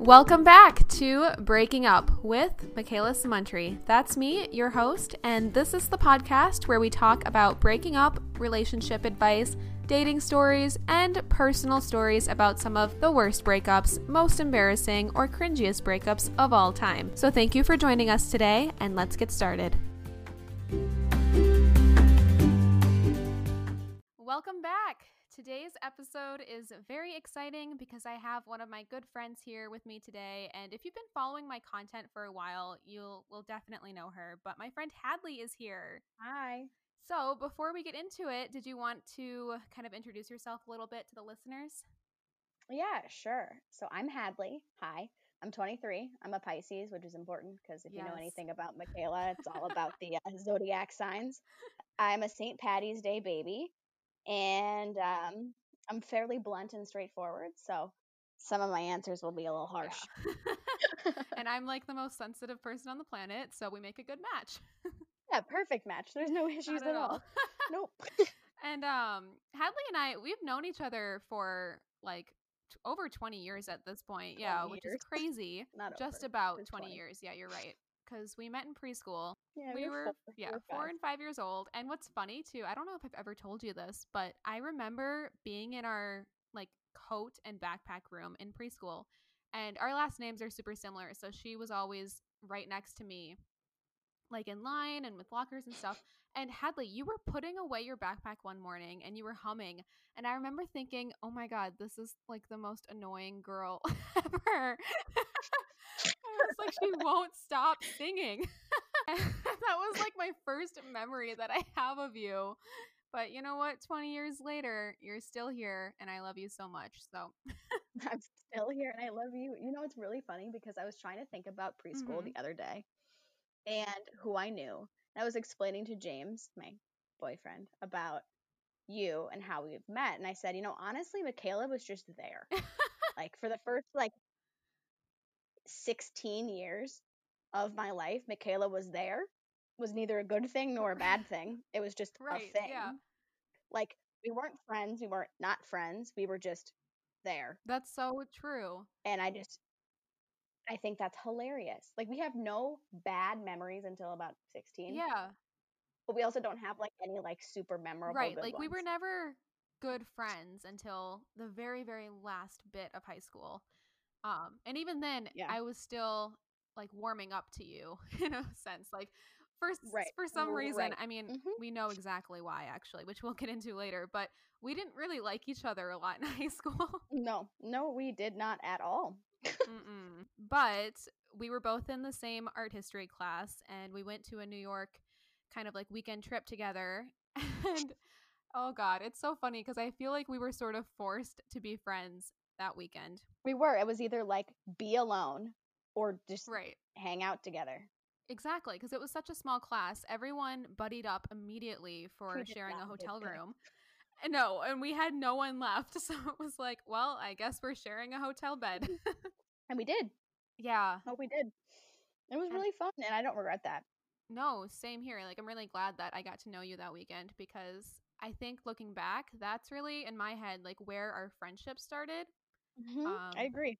Welcome back to Breaking Up with Makayla Samountry. That's me, your host, and this is the podcast where we talk about breaking up, relationship advice, dating stories, and personal stories about some of the worst breakups, most embarrassing, or cringiest breakups of all time. So thank you for joining us today, and let's get started. Today's episode is very exciting because I have one of my good friends here with me today. And if you've been following my content for a while, you'll will definitely know her. But my friend Hadley is here. Hi. So before we get into it, did you want to kind of introduce yourself a little bit to the listeners? Yeah, sure. So I'm Hadley. Hi. I'm 23. I'm a Pisces, which is important because if you know anything about Makayla, it's all about the uh, zodiac signs. I'm a St. Patty's Day baby, and um, I'm fairly blunt and straightforward. So some of my answers will be a little harsh. Yeah. and I'm like the most sensitive person on the planet, so we make a good match. Yeah, perfect match. There's no issues Not at all. Nope. and um Hadley and I we've known each other for like t- over 20 years at this point. Yeah, 20 which years. is crazy. Not Just over. about 20, 20. years. Yeah, you're right. Cuz we met in preschool. Yeah, we we're were four, yeah, we're 4 five. and 5 years old. And what's funny too, I don't know if I've ever told you this, but I remember being in our like coat and backpack room in preschool. And our last names are super similar, so she was always right next to me like in line and with lockers and stuff. And Hadley, you were putting away your backpack one morning and you were humming. And I remember thinking, oh my God, this is like the most annoying girl ever. Like, she won't stop singing. that was like my first memory that I have of you. But you know what? 20 years later, you're still here and I love you so much. So, I'm still here and I love you. You know, it's really funny because I was trying to think about preschool Mhm. the other day and who I knew. And I was explaining to James, my boyfriend, about you and how we've met. And I said, you know, honestly, Makayla was just there. like for the first like 16 years of my life, Makayla was there. Was neither a good thing nor a bad thing. It was just Right, a thing. yeah. Like we weren't friends, we weren't not friends. We were just there. that's so true. and I just I think that's hilarious. Like we have no bad memories until about 16. Yeah. But we also don't have like any like super memorable right like we were never good friends until the very very last bit of high school um and even then Yeah. i was still like warming up to you in a sense like for Right, for some reason right. i mean Mhm. we know exactly why actually which we'll get into later but we didn't really like each other a lot in high school No, no, we did not at all. But we were both in the same art history class and we went to a new york kind of like weekend trip together and oh god it's so funny because i feel like we were sort of forced to be friends that weekend We were. It was either like be alone or just right hang out together. exactly because it was such a small class everyone buddied up immediately for sharing a hotel room no and we had no one left so it was like well i guess we're sharing a hotel bed mm-hmm. And we did. yeah Oh, we did. It was And- really fun and I don't regret that. No, same here. Like I'm really glad that I got to know you that weekend because I think looking back, that's really in my head like where our friendship started. Mhm, Um, I agree.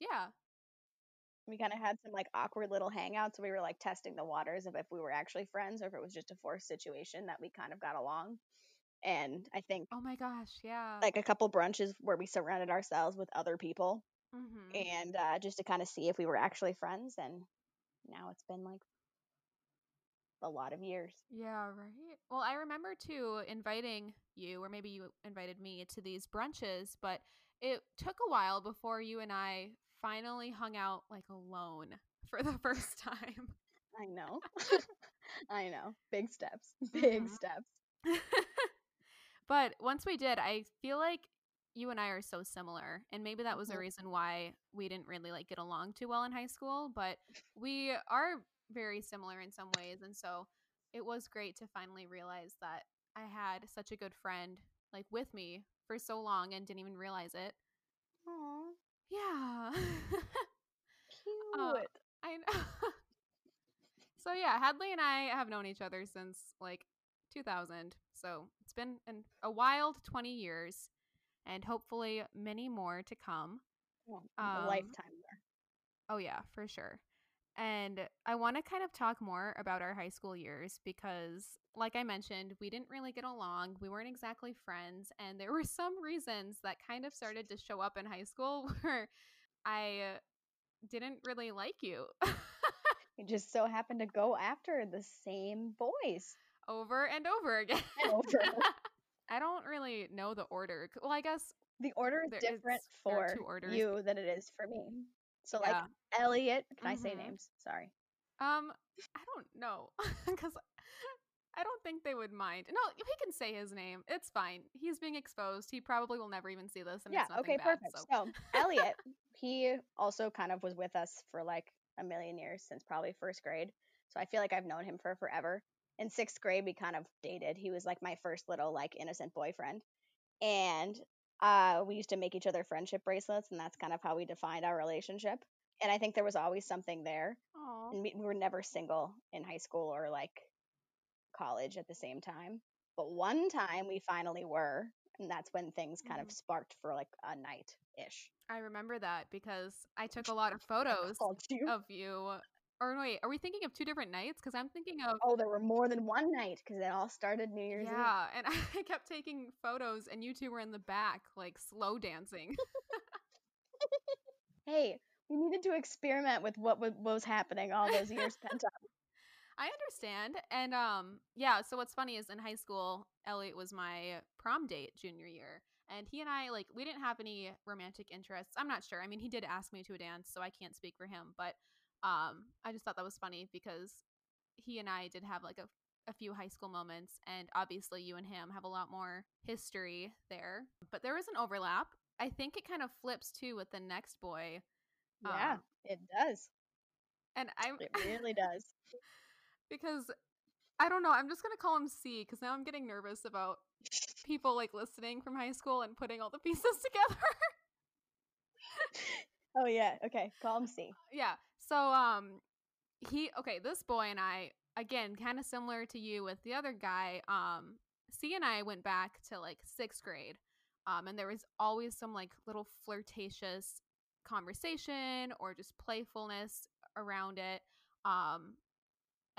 Yeah. We kind of had some like awkward little hangouts. We were like testing the waters of if we were actually friends or if it was just a forced situation that we kind of got along. And I think Oh my gosh, yeah. like a couple brunches where we surrounded ourselves with other people hmm and uh, just to kind of see if we were actually friends. And now it's been like a lot of years. Yeah, right. Well, I remember too inviting you, or maybe you invited me to these brunches, but it took a while before you and I finally hung out like alone for the first time. I know. I know. Big steps. Big Mhm. steps. but once we did, I feel like you and I are so similar, and maybe that was a Mhm. reason why we didn't really like get along too well in high school. But we are very similar in some ways, and so it was great to finally realize that I had such a good friend like with me for so long and didn't even realize it. Aw, Yeah. cute. Uh, I know. so yeah, Hadley and I have known each other since like 2000. So it's been an, a wild 20 years and hopefully many more to come. Well, um, a lifetime there. Oh, yeah, for sure. And I want to kind of talk more about our high school years because, like I mentioned, we didn't really get along. We weren't exactly friends. And there were some reasons that kind of started to show up in high school where I didn't really like you. you just so happened to go after the same boys over and over again. And over. I don't really know the order. Well, I guess the order is different for you than it is for me. So like Yeah. Elliot, can I say Mhm. names? Sorry. Um, I don't know because I don't think they would mind. No, he can say his name. It's fine. He's being exposed. He probably will never even see this, and yeah, it's okay, bad. perfect. So. So Elliot, he also kind of was with us for like a million years since probably first grade. So I feel like I've known him for forever. In sixth grade, we kind of dated. He was like my first little like innocent boyfriend, and uh, we used to make each other friendship bracelets, and that's kind of how we defined our relationship. And I think there was always something there. Aw. and we, we were never single in high school or like college at the same time. But one time we finally were, and that's when things kind of Mhm. sparked for like a night ish. I remember that because I took a lot of photos you. of you. Or wait, are we thinking of two different nights? Because I'm thinking of Oh, there were more than one night because it all started New Year's Eve. yeah, and I kept taking photos, and you two were in the back, like slow dancing. Hey, we needed to experiment with what wa- was happening all those years pent up. I understand. And um yeah, so what's funny is in high school, Elliot was my prom date junior year. And he and I like we didn't have any romantic interests. I'm not sure. I mean, he did ask me to a dance, so I can't speak for him, but um I just thought that was funny because he and I did have like a a few high school moments and obviously you and him have a lot more history there. But there was an overlap. I think it kind of flips too with the next boy. Yeah, Um, it does. And I'm It really does. because I don't know. I'm just gonna call him C because now I'm getting nervous about people like listening from high school and putting all the pieces together. Oh yeah. Okay. Call him C. yeah. So um, he okay. This boy and I again kind of similar to you with the other guy. Um, C and I went back to like sixth grade. Um, and there was always some like little flirtatious conversation or just playfulness around it. Um,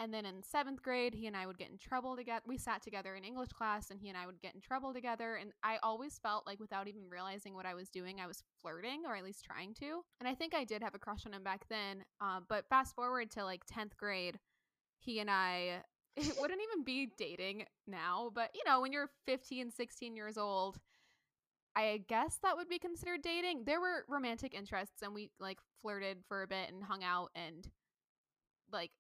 and then in seventh grade, he and I would get in trouble together. We sat together in English class, and he and I would get in trouble together. And I always felt like, without even realizing what I was doing, I was flirting, or at least trying to. And I think I did have a crush on him back then. Uh, but fast forward to like 10th grade, he and I, it wouldn't even be dating now. But, you know, when you're 15, 16 years old, I guess that would be considered dating. There were romantic interests, and we like flirted for a bit and hung out and like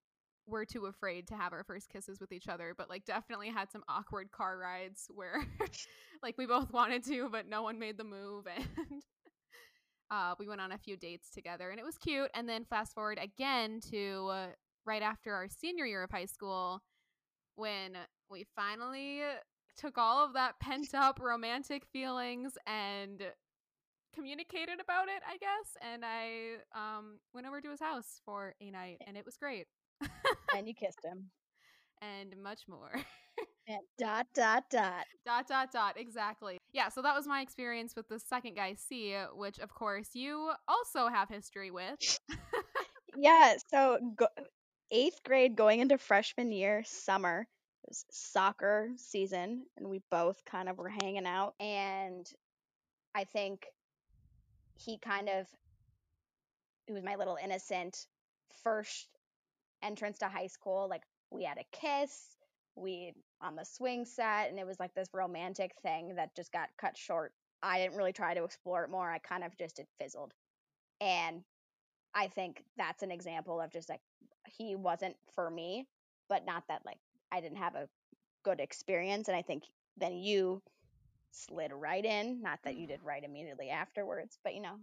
we're too afraid to have our first kisses with each other, but like definitely had some awkward car rides where like we both wanted to, but no one made the move and uh, we went on a few dates together and it was cute. And then fast forward again to uh, right after our senior year of high school when we finally took all of that pent up romantic feelings and communicated about it, I guess. And I um, went over to his house for a night and it was great and you kissed him. and much more. And dot dot dot. dot dot dot exactly yeah so that was my experience with the second guy c which of course you also have history with Yeah. So go- eighth grade, going into freshman year, summer. It was soccer season, and we both kind of were hanging out. And I think he kind of, it was my little innocent first entrance to high school. Like we had a kiss, we on the swing set, and it was like this romantic thing that just got cut short. I didn't really try to explore it more. I kind of just it fizzled. And I think that's an example of just like he wasn't for me, but not that like I didn't have a good experience. And I think then you slid right in, not that you mm-hmm. did right immediately afterwards, but you know,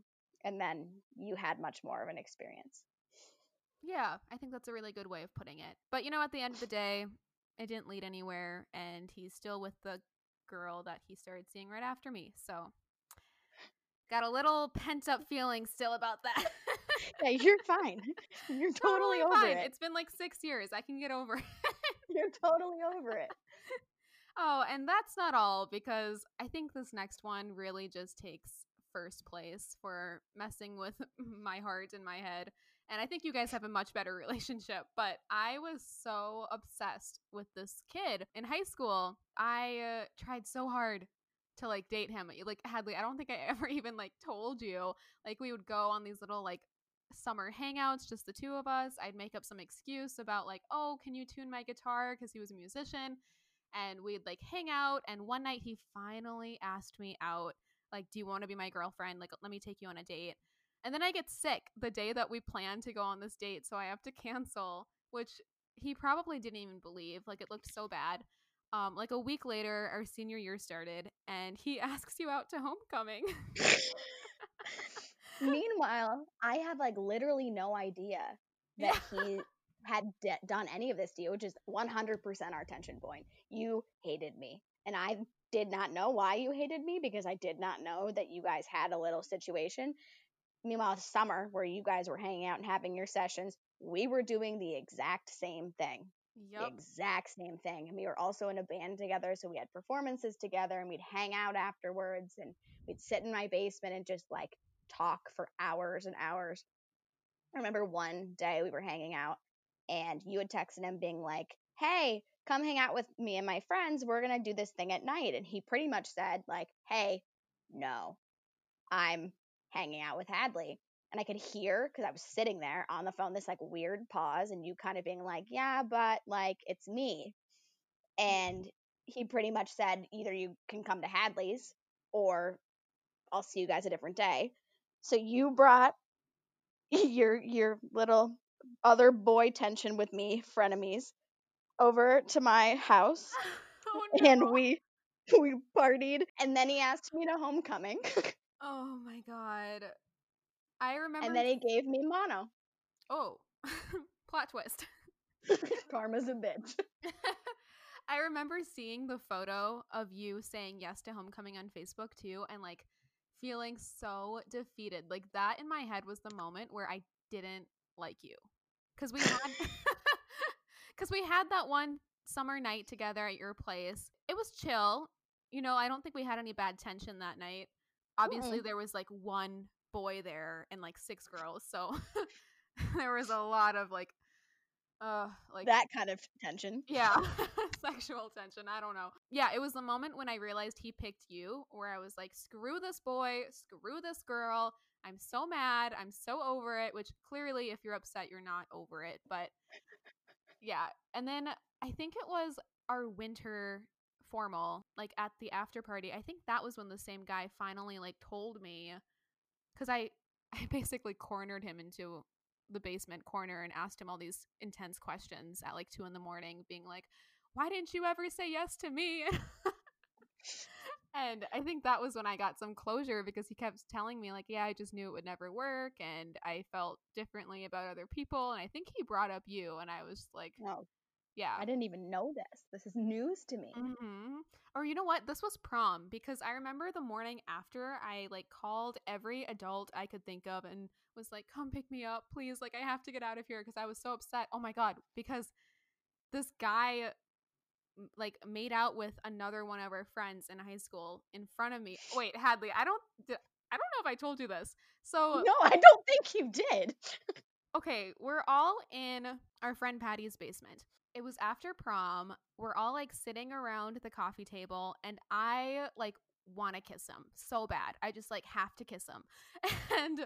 and then you had much more of an experience. Yeah i think that's a really good way of putting it but you know at the end of the day it didn't lead anywhere and he's still with the girl that he started seeing right after me so got a little pent up feeling still about that Yeah, you're fine. You're totally, over fine it. it's been like six years i can get over it You're totally over it. Oh, and that's not all because I think this next one really just takes first place for messing with my heart and my head. And I think you guys have a much better relationship. But I was so obsessed with this kid in high school. I uh, tried so hard to like date him. Like Hadley, I don't think I ever even like told you. Like we would go on these little like summer hangouts, just the two of us. I'd make up some excuse about like, "Oh, can you tune my guitar?" because he was a musician. And we'd like hang out and one night he finally asked me out like, "Do you want to be my girlfriend? Like, let me take you on a date." And then I get sick the day that we plan to go on this date, so I have to cancel, which he probably didn't even believe. Like it looked so bad. Um, like a week later, our senior year started, and he asks you out to homecoming. Meanwhile, I have like literally no idea that yeah. he had d- done any of this to you, which is 100% our tension point. You hated me, and I did not know why you hated me because I did not know that you guys had a little situation. Meanwhile, summer where you guys were hanging out and having your sessions, we were doing the exact same thing. Yep. The exact same thing. And we were also in a band together, so we had performances together and we'd hang out afterwards and we'd sit in my basement and just like talk for hours and hours. I remember one day we were hanging out and you had texted him being like, Hey, come hang out with me and my friends. We're going to do this thing at night. And he pretty much said, like, Hey, no, I'm hanging out with Hadley. And I could hear because I was sitting there on the phone, this like weird pause, and you kind of being like, Yeah, but like it's me. And mm-hmm. he pretty much said, Either you can come to Hadley's or I'll see you guys a different day. So you brought your your little other boy tension with me, frenemies, over to my house. Oh, no. And we we partied and then he asked me to homecoming. oh my god. I remember And then he gave me mono. Oh. Plot twist. Karma's a bitch. I remember seeing the photo of you saying yes to homecoming on Facebook too and like feeling so defeated. Like that in my head was the moment where I didn't like you. Cuz we had cuz we had that one summer night together at your place. It was chill. You know, I don't think we had any bad tension that night. Obviously, mm-hmm. there was like one boy there and like six girls. So there was a lot of like uh like that kind of tension yeah sexual tension i don't know yeah it was the moment when i realized he picked you where i was like screw this boy screw this girl i'm so mad i'm so over it which clearly if you're upset you're not over it but yeah and then i think it was our winter formal like at the after party i think that was when the same guy finally like told me because i i basically cornered him into the basement corner and asked him all these intense questions at like two in the morning, being like, Why didn't you ever say yes to me? and I think that was when I got some closure because he kept telling me, like, yeah, I just knew it would never work and I felt differently about other people. And I think he brought up you, and I was like, No. Yeah. I didn't even know this. This is news to me. Mm-hmm. Or you know what? This was prom because I remember the morning after I like called every adult I could think of and was like, "Come pick me up, please. Like I have to get out of here because I was so upset." Oh my god, because this guy like made out with another one of our friends in high school in front of me. Wait, Hadley, I don't I don't know if I told you this. So No, I don't think you did. okay, we're all in our friend Patty's basement it was after prom. We're all like sitting around the coffee table, and I like want to kiss him so bad. I just like have to kiss him. and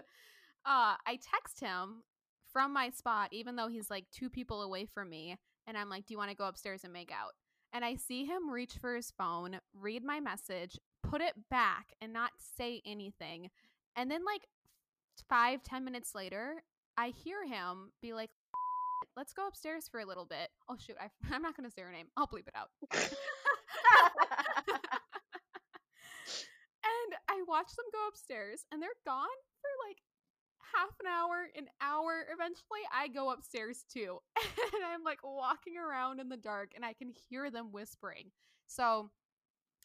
uh, I text him from my spot, even though he's like two people away from me. And I'm like, Do you want to go upstairs and make out? And I see him reach for his phone, read my message, put it back, and not say anything. And then, like, five, ten minutes later, I hear him be like, let's go upstairs for a little bit. Oh shoot, I, am not going to say her name. I'll bleep it out. and I watch them go upstairs, and they're gone for like half an hour, an hour. Eventually, I go upstairs too, and I'm like walking around in the dark, and I can hear them whispering. So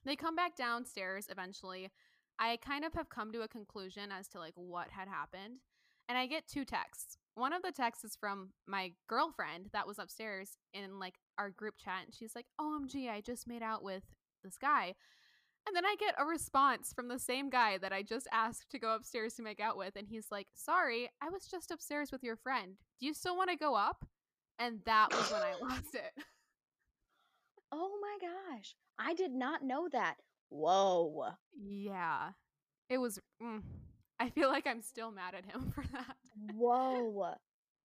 they come back downstairs eventually. I kind of have come to a conclusion as to like what had happened. And I get two texts. One of the texts is from my girlfriend that was upstairs in like our group chat. And she's like, OMG, I just made out with this guy. And then I get a response from the same guy that I just asked to go upstairs to make out with. And he's like, Sorry, I was just upstairs with your friend. Do you still want to go up? And that was when I lost it. Oh my gosh. I did not know that. Whoa. Yeah. It was. Mm, I feel like I'm still mad at him for that. Whoa.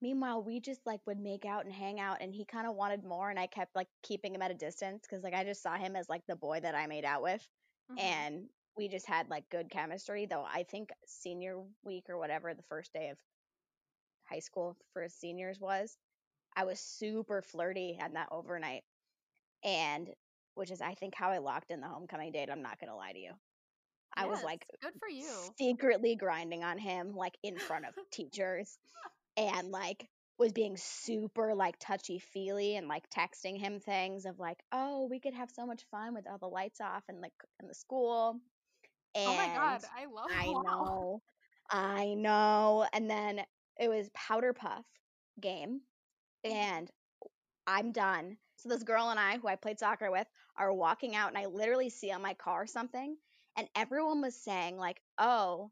Meanwhile, we just like would make out and hang out, and he kind of wanted more, and I kept like keeping him at a distance because like I just saw him as like the boy that I made out with, Mhm. and we just had like good chemistry. Though I think senior week or whatever, the first day of high school for seniors was, I was super flirty on that overnight, and which is I think how I locked in the homecoming date. I'm not gonna lie to you. I was like Good for you. secretly grinding on him like in front of teachers and like was being super like touchy feely and like texting him things of like oh we could have so much fun with all the lights off and like in the school and oh my god, I love I wow. know I know and then it was powder puff game and I'm done so this girl and I who I played soccer with are walking out and I literally see on my car something and everyone was saying like oh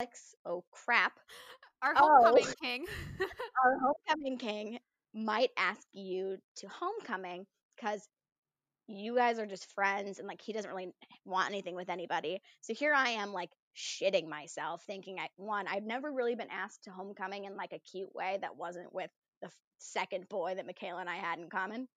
Alex oh crap Our Oh. homecoming king. our homecoming king might ask you to homecoming because you guys are just friends and like he doesn't really want anything with anybody. So here I am like shitting myself thinking I one I've never really been asked to homecoming in like a cute way that wasn't with the second boy that Makayla and I had in common.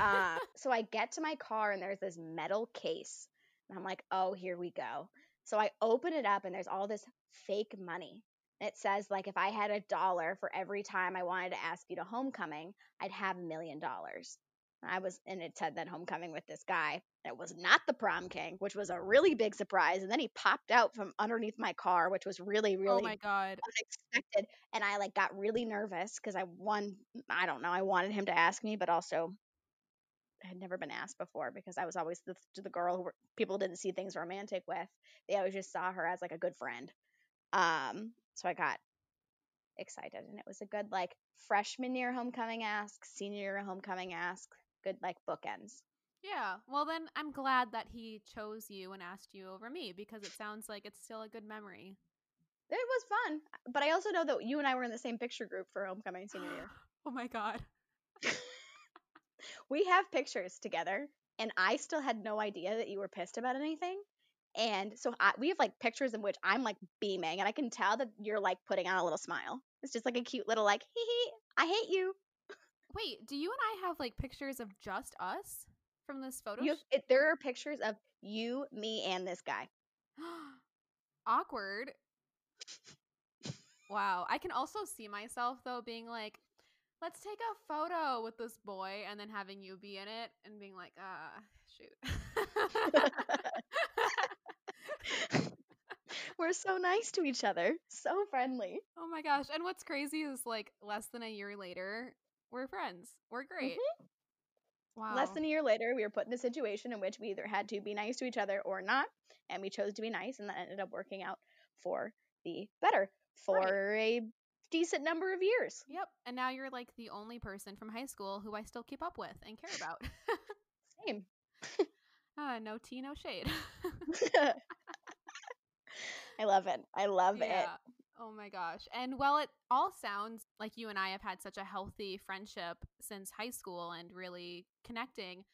Uh, so I get to my car and there's this metal case. And I'm like, oh, here we go. So I open it up and there's all this fake money. It says, like, if I had a dollar for every time I wanted to ask you to homecoming, I'd have a million dollars. I was, and it said that homecoming with this guy. It was not the prom king, which was a really big surprise. And then he popped out from underneath my car, which was really, oh really my god. unexpected and i like got really nervous because i one i don't know i wanted him to ask me but also had never been asked before because i was always the, the girl who people didn't see things romantic with they always just saw her as like a good friend um so i got excited and it was a good like freshman year homecoming ask senior year homecoming ask good like bookends Yeah. Well, then I'm glad that he chose you and asked you over me because it sounds like it's still a good memory. it was fun but i also know that you and i were in the same picture group for homecoming senior year oh my god. We have pictures together and i still had no idea that you were pissed about anything and so I, we have like pictures in which i'm like beaming and i can tell that you're like putting on a little smile it's just like a cute little like hee hee i hate you Wait, do you and I have like pictures of just us from this photo? you it, there are pictures of you me and this guy Awkward. Wow. I can also see myself though being like, let's take a photo with this boy and then having you be in it and being like, ah, shoot. we're so nice to each other so friendly oh my gosh. And what's crazy is like less than a year later, we're friends. We're great. Wow. less than a year later we were put in a situation in which we either had to be nice to each other or not and we chose to be nice and that ended up working out for the better for a decent number of years Yep. And now you're like the only person from high school who I still keep up with and care about. same ah, no tea, no shade. i love it i love it. Oh my gosh. And while it all sounds like you and I have had such a healthy friendship since high school and really connecting,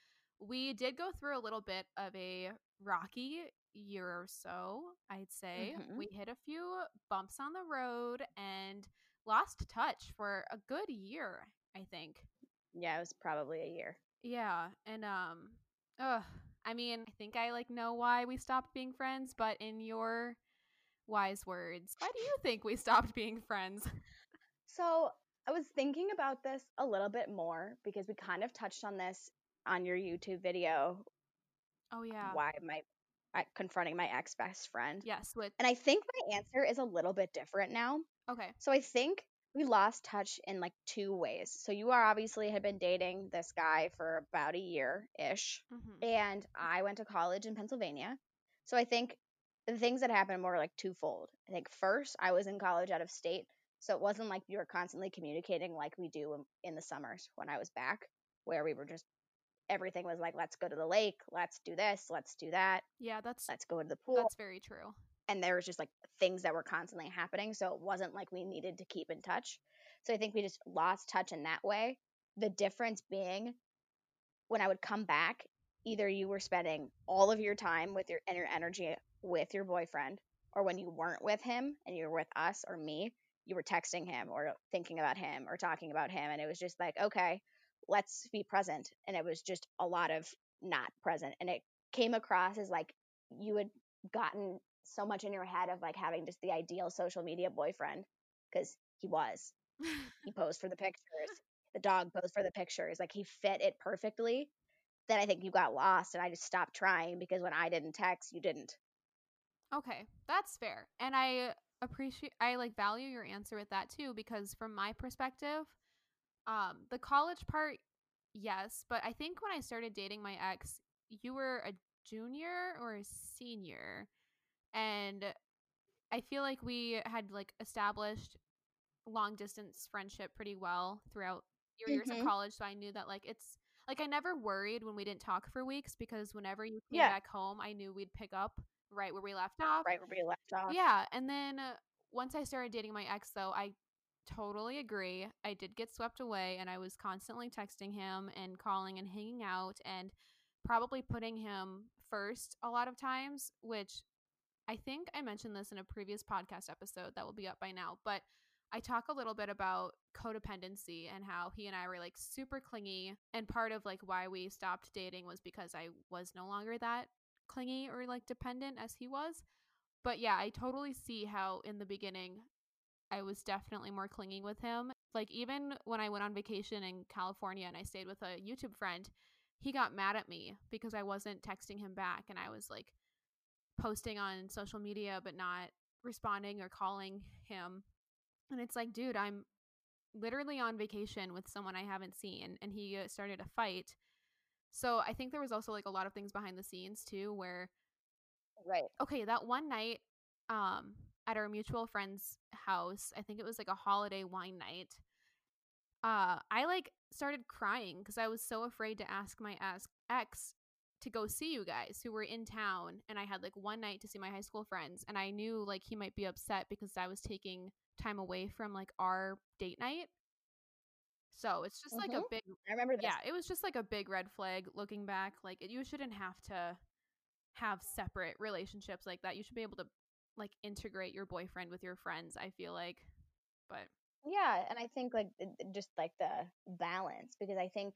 we did go through a little bit of a rocky year or so, I'd say. Mhm. We hit a few bumps on the road and lost touch for a good year, I think. yeah it was probably a year Yeah, and um ugh, I mean, I think I like know why we stopped being friends, but in your wise words, why do you think we stopped being friends? so i was thinking about this a little bit more because we kind of touched on this on your youtube video Oh yeah. why my I, confronting my ex best friend Yes, with and i think my answer is a little bit different now okay. So I think we lost touch in like two ways. So you are obviously had been dating this guy for about a year ish, hmm and I went to college in Pennsylvania. So I think the things that happened were like twofold. I think first I was in college out of state, so it wasn't like we were constantly communicating like we do in, in the summers when I was back, where we were just everything was like, let's go to the lake, let's do this, let's do that, Yeah, that's let's go to the pool. that's very true. And there was just like things that were constantly happening. So it wasn't like we needed to keep in touch. So I think we just lost touch in that way. The difference being when I would come back, either you were spending all of your time with your your energy with your boyfriend, or when you weren't with him and you were with us or me, you were texting him or thinking about him or talking about him. And it was just like, okay, let's be present. And it was just a lot of not present. And it came across as like you had gotten so much in your head of like having just the ideal social media boyfriend because he was. He posed for the pictures. The dog posed for the pictures. Like he fit it perfectly. Then I think you got lost and I just stopped trying because when I didn't text, you didn't. Okay, that's fair. And I appreciate I like value your answer with that too because from my perspective, um the college part yes, but I think when I started dating my ex, you were a junior or a senior and I feel like we had like established long distance friendship pretty well throughout your years of Mhm. college, so I knew that like it's like I never worried when we didn't talk for weeks because whenever you came Yeah. back home, I knew we'd pick up right where we left off. Right where we left off. Yeah, and then uh, once I started dating my ex, though, I totally agree. I did get swept away, and I was constantly texting him and calling and hanging out, and probably putting him first a lot of times, which I think I mentioned this in a previous podcast episode that will be up by now, but I talk a little bit about codependency and how he and I were like super clingy and part of like why we stopped dating was because I was no longer that clingy or like dependent as he was. But yeah, I totally see how in the beginning I was definitely more clingy with him. Like even when I went on vacation in California and I stayed with a YouTube friend, he got mad at me because I wasn't texting him back and I was like posting on social media but not responding or calling him. And it's like, dude, I'm literally on vacation with someone I haven't seen and he uh, started a fight. So I think there was also like a lot of things behind the scenes too where Right. okay, that one night um at our mutual friend's house, I think it was like a holiday wine night. Uh I like started crying cuz I was so afraid to ask my ex ex to go see you guys who were in town and I had like one night to see my high school friends and I knew like he might be upset because I was taking time away from like our date night. So, it's just like a Mhm. big I remember this. yeah, it was just like a big red flag looking back. Like you shouldn't have to have separate relationships like that. You should be able to like integrate your boyfriend with your friends, I feel like. But Yeah, and I think like just like the balance because I think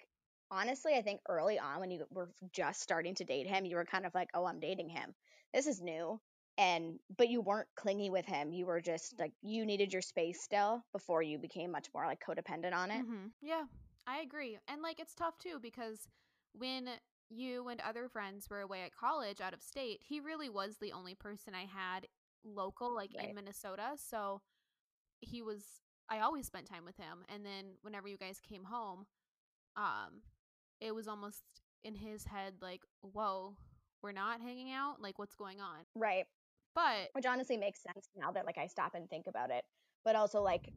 honestly, I think early on when you were just starting to date him, you were kind of like, "Oh, I'm dating him. This is new." And but you weren't clingy with him. You were just like you needed your space still before you became much more like codependent on it. Mhm. yeah, I agree. And like it's tough too because when you and other friends were away at college out of state, he really was the only person I had local like Right. in Minnesota. So he was I always spent time with him and then whenever you guys came home, um it was almost in his head like, "Whoa, we're not hanging out? Like what's going on?" Right. But Which honestly makes sense now that like I stop and think about it. But also like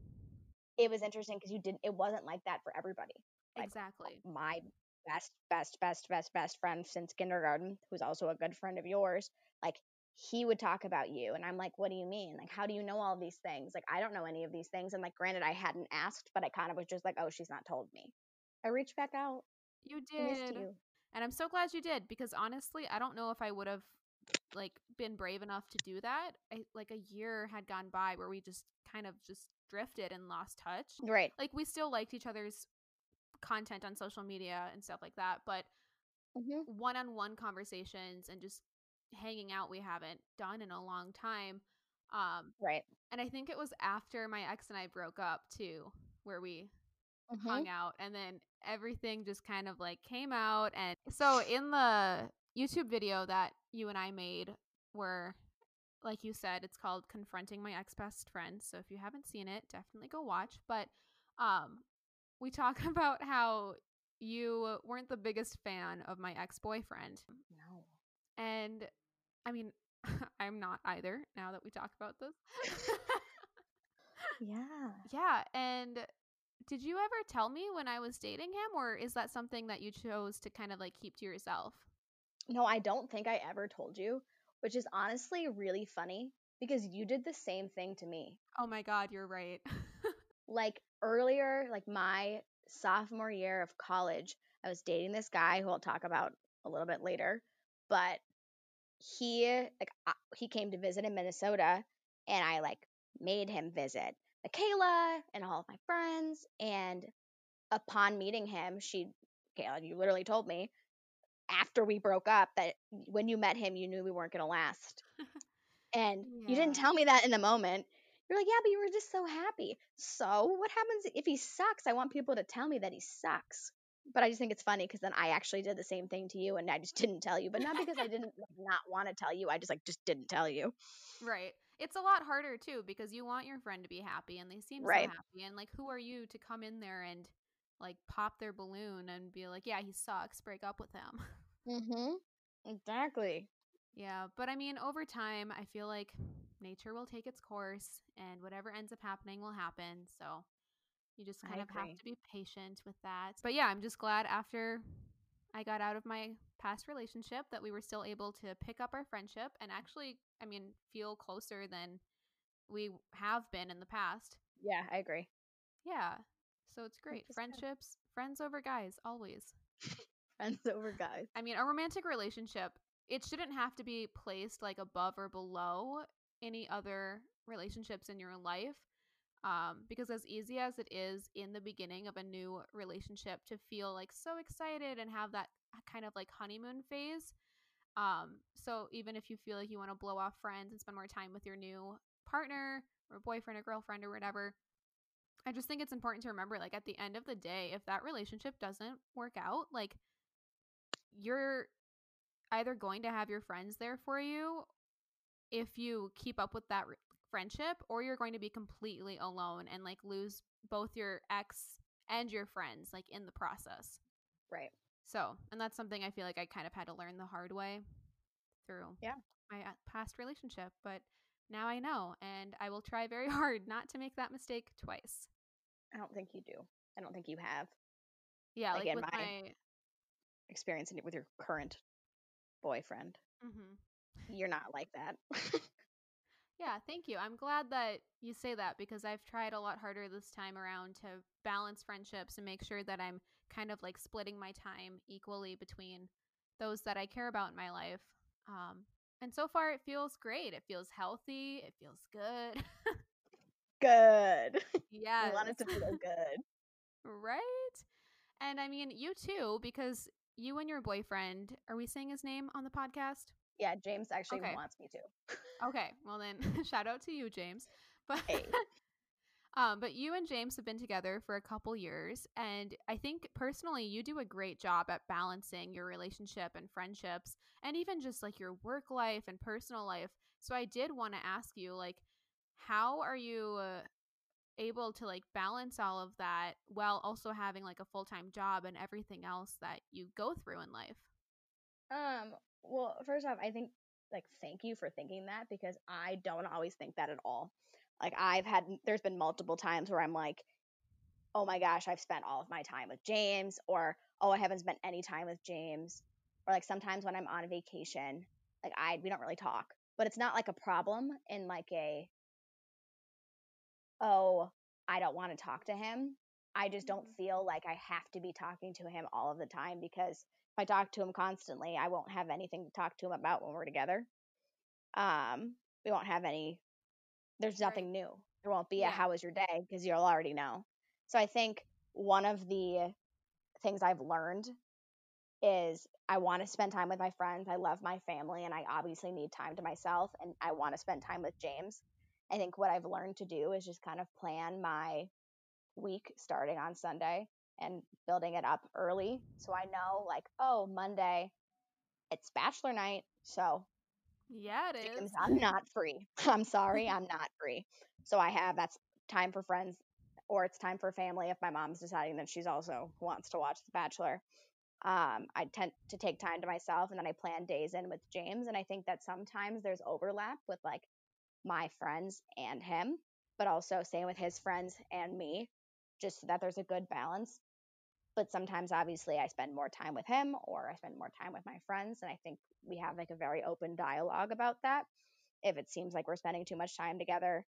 it was interesting because you didn't it wasn't like that for everybody. Like, exactly. my best, best, best, best, best friend since kindergarten, who's also a good friend of yours, like he would talk about you. And I'm like, what do you mean? Like, how do you know all these things? Like, I don't know any of these things. And like, granted, I hadn't asked, but I kind of was just like, oh, she's not told me. I reached back out. You did. you. And I'm so glad you did because honestly, I don't know if I would have like been brave enough to do that. I, like a year had gone by where we just kind of just drifted and lost touch. Right. Like we still liked each other's content on social media and stuff like that, but hmm one-on-one conversations and just hanging out we haven't done in a long time. Um Right. and I think it was after my ex and I broke up too where we Mhm. hung out and then everything just kind of like came out and so in the YouTube video that you and I made where like you said it's called confronting my ex best friend so if you haven't seen it definitely go watch but um we talk about how you weren't the biggest fan of my ex-boyfriend No. and I mean I'm not either now that we talk about this Yeah. Yeah, and did you ever tell me when I was dating him, or is that something that you chose to kind of like keep to yourself? No, I don't think I ever told you, which is honestly really funny because you did the same thing to me. Oh my God, you're right. like earlier, like my sophomore year of college, I was dating this guy who I'll talk about a little bit later, but he like he came to visit in Minnesota and I like made him visit Makayla and all of my friends and upon meeting him, she Kayla, you literally told me after we broke up that when you met him, you knew we weren't going to last. and yeah. you didn't tell me that in the moment. You're like, yeah, but you were just so happy. So what happens if he sucks? I want people to tell me that he sucks. But I just think it's funny because then I actually did the same thing to you, and I just didn't tell you. But not because I didn't like, not want to tell you. I just like just didn't tell you. Right. It's a lot harder too because you want your friend to be happy, and they seem right. so happy. And like, who are you to come in there and like pop their balloon and be like, yeah, he sucks. Break up with him. Mhm. Exactly. Yeah, but I mean, over time, I feel like nature will take its course and whatever ends up happening will happen. So you just kind I of agree. have to be patient with that. But yeah, I'm just glad after I got out of my past relationship that we were still able to pick up our friendship and actually, I mean, feel closer than we have been in the past. Yeah, I agree. Yeah. So it's great. Friendships, friends over guys, always. friends over guys. I mean, a romantic relationship it shouldn't have to be placed like above or below any other relationships in your life. Um, because as easy as it is in the beginning of a new relationship to feel like so excited and have that kind of like honeymoon phase. Um, so even if you feel like you want to blow off friends and spend more time with your new partner or boyfriend or girlfriend or whatever, I just think it's important to remember like at the end of the day, if that relationship doesn't work out, like you're either going to have your friends there for you if you keep up with that friendship or you're going to be completely alone and like lose both your ex and your friends like in the process. Right. So, and that's something I feel like I kind of had to learn the hard way through yeah. my uh, past relationship, but now I know and I will try very hard not to make that mistake twice. I don't think you do. I don't think you have. Yeah, like, like with my, my experience with your current boyfriend. Mm-hmm. You're not like that. yeah, thank you. I'm glad that you say that because I've tried a lot harder this time around to balance friendships and make sure that I'm kind of like splitting my time equally between those that I care about in my life. Um, and so far, it feels great. It feels healthy. It feels good. good. Yeah. I want it to feel good. right? And I mean, you too, because you and your boyfriend, are we saying his name on the podcast? Yeah, James actually okay. wants me to. okay, well then, shout out to you, James. But hey. um, but you and James have been together for a couple years, and I think personally, you do a great job at balancing your relationship and friendships, and even just like your work life and personal life. So I did want to ask you, like, how are you uh, able to like balance all of that while also having like a full-time job and everything else that you go through in life? Um, well, first off, I think like thank you for thinking that because I don't always think that at all. Like I've had there's been multiple times where I'm like, "Oh my gosh, I've spent all of my time with James," or "Oh, I haven't spent any time with James." Or like sometimes when I'm on vacation, like I we don't really talk, but it's not like a problem in like a oh, I don't want to talk to him. I just don't mm-hmm. feel like I have to be talking to him all of the time because I talk to him constantly, I won't have anything to talk to him about when we're together. Um, we won't have any there's nothing right. new. There won't be yeah. a how was your day because you'll already know. So I think one of the things I've learned is I want to spend time with my friends. I love my family and I obviously need time to myself and I want to spend time with James. I think what I've learned to do is just kind of plan my week starting on Sunday and building it up early. So I know, like, oh, Monday, it's bachelor night. So, yeah, it is. I'm not free. I'm sorry, I'm not free. So I have that's time for friends or it's time for family if my mom's deciding that she's also wants to watch The Bachelor. Um, I tend to take time to myself and then I plan days in with James. And I think that sometimes there's overlap with like my friends and him, but also same with his friends and me. just so that there's a good balance. But sometimes, obviously, I spend more time with him or I spend more time with my friends. And I think we have like a very open dialogue about that. If it seems like we're spending too much time together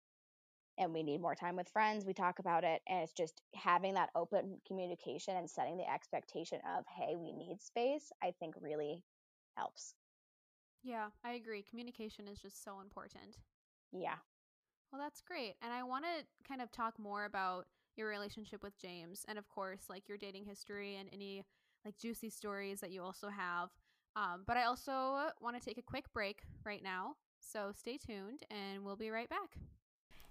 and we need more time with friends, we talk about it. And it's just having that open communication and setting the expectation of, hey, we need space, I think really helps. Yeah, I agree. Communication is just so important. Yeah. Well, that's great. And I want to kind of talk more about your relationship with James and, of course, like your dating history and any like juicy stories that you also have. Um, but I also want to take a quick break right now. So stay tuned and we'll be right back.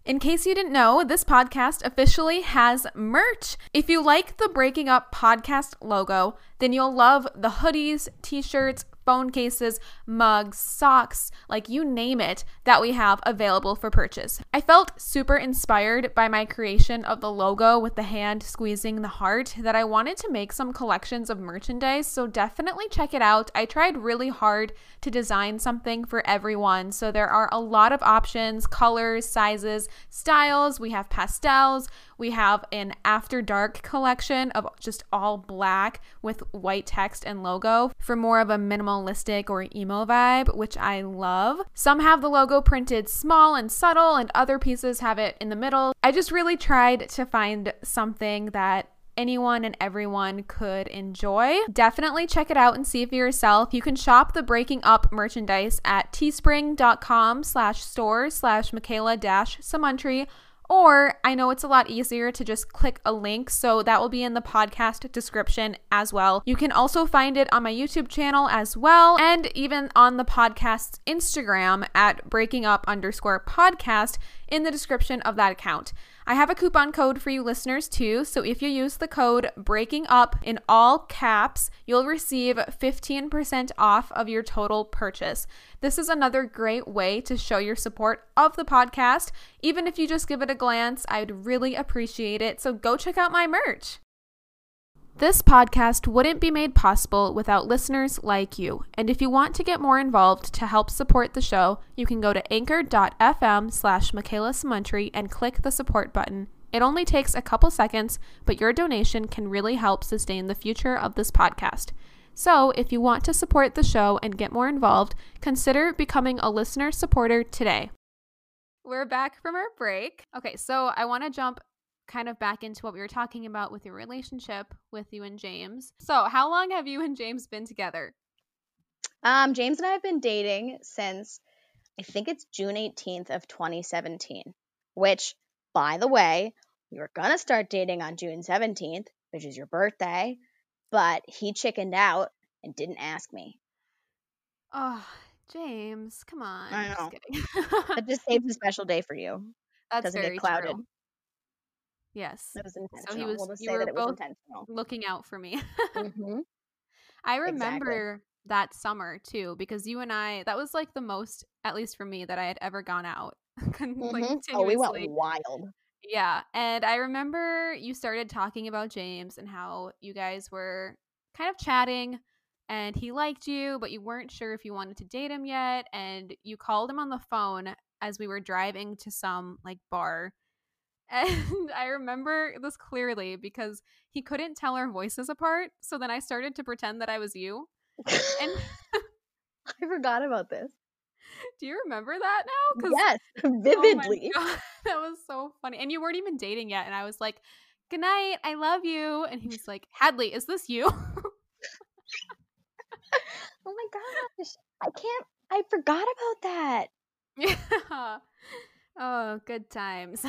In case you didn't know, this podcast officially has merch. If you like the Breaking Up podcast logo, then you'll love the hoodies, t shirts, phone cases, mugs, socks, like you name it, that we have available for purchase. I felt super inspired by my creation of the logo with the hand squeezing the heart that I wanted to make some collections of merchandise, so definitely check it out. I tried really hard to design something for everyone, so there are a lot of options, colors, sizes, styles. We have pastels, we have an after dark collection of just all black with white text and logo for more of a minimalistic or emo vibe, which I love. Some have the logo printed small and subtle, and other pieces have it in the middle. I just really tried to find something that anyone and everyone could enjoy. Definitely check it out and see for yourself. You can shop the Breaking Up merchandise at teespring.com slash store slash Makayla dash Samountry or I know it's a lot easier to just click a link, so that will be in the podcast description as well. You can also find it on my YouTube channel as well, and even on the podcast's Instagram at breaking up underscore podcast in the description of that account. I have a coupon code for you listeners too, so if you use the code breaking up in all caps, you'll receive 15% off of your total purchase. This is another great way to show your support of the podcast. Even if you just give it a glance, I'd really appreciate it. So go check out my merch. This podcast wouldn't be made possible without listeners like you. And if you want to get more involved to help support the show, you can go to anchor.fm slash Makayla Samountry and click the support button. It only takes a couple seconds, but your donation can really help sustain the future of this podcast. So, if you want to support the show and get more involved, consider becoming a listener supporter today. We're back from our break. Okay, so I want to jump kind of back into what we were talking about with your relationship with you and James. So, how long have you and James been together? Um, James and I have been dating since I think it's June 18th of 2017, which, by the way, we were going to start dating on June 17th, which is your birthday, but he chickened out and didn't ask me. Oh, James, come on. I know. Just that just saves a special day for you. That's Doesn't very get clouded. True. Yes. It was intentional. So he was. We'll you were both looking out for me. mm-hmm. I remember exactly. that summer too because you and I. That was like the most, at least for me, that I had ever gone out. mm-hmm. Oh, we went wild. Yeah, and I remember you started talking about James and how you guys were kind of chatting and he liked you, but you weren't sure if you wanted to date him yet. And you called him on the phone as we were driving to some like bar and I remember this clearly because he couldn't tell our voices apart. So then I started to pretend that I was you. And I forgot about this. Do you remember that now? Yes, oh vividly. Oh that was so funny. And you weren't even dating yet. And I was like, Good night. I love you. And he was like, Hadley, is this you? oh my gosh. I can't, I forgot about that. Yeah. Oh, good times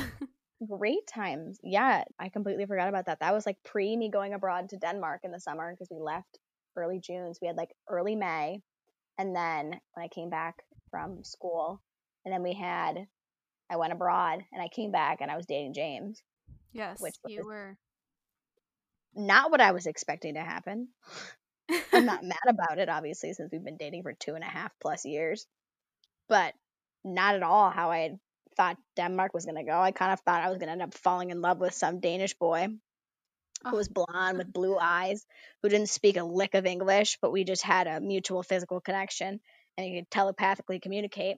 great times. Yeah, I completely forgot about that. That was like pre me going abroad to Denmark in the summer because we left early June. So we had like early May. And then when I came back from school, and then we had, I went abroad and I came back and I was dating James. Yes, which you were. Not what I was expecting to happen. I'm not mad about it, obviously, since we've been dating for two and a half plus years. But not at all how I had thought Denmark was going to go. I kind of thought I was going to end up falling in love with some Danish boy who was oh. blonde with blue eyes, who didn't speak a lick of English, but we just had a mutual physical connection and he could telepathically communicate.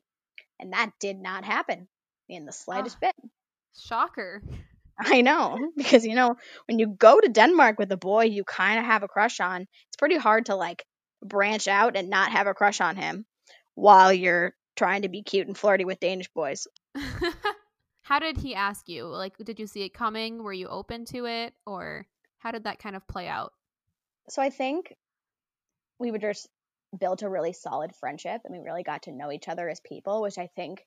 And that did not happen in the slightest oh, bit. Shocker. I know because you know when you go to Denmark with a boy you kind of have a crush on, it's pretty hard to like branch out and not have a crush on him while you're trying to be cute and flirty with Danish boys. how did he ask you? Like, did you see it coming? Were you open to it, or how did that kind of play out? So I think we were just built a really solid friendship and we really got to know each other as people, which I think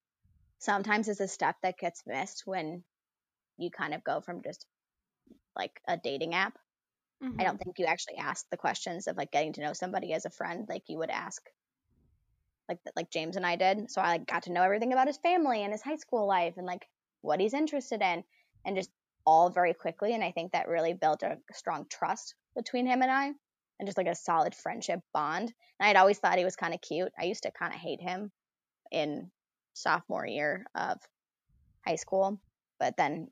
sometimes is a step that gets missed when you kind of go from just like a dating app. Mm-hmm. I don't think you actually ask the questions of like getting to know somebody as a friend like you would ask like like James and I did. So I like, got to know everything about his family and his high school life and like what he's interested in and just all very quickly and I think that really built a strong trust between him and I and just like a solid friendship bond. And I'd always thought he was kind of cute. I used to kind of hate him in sophomore year of high school, but then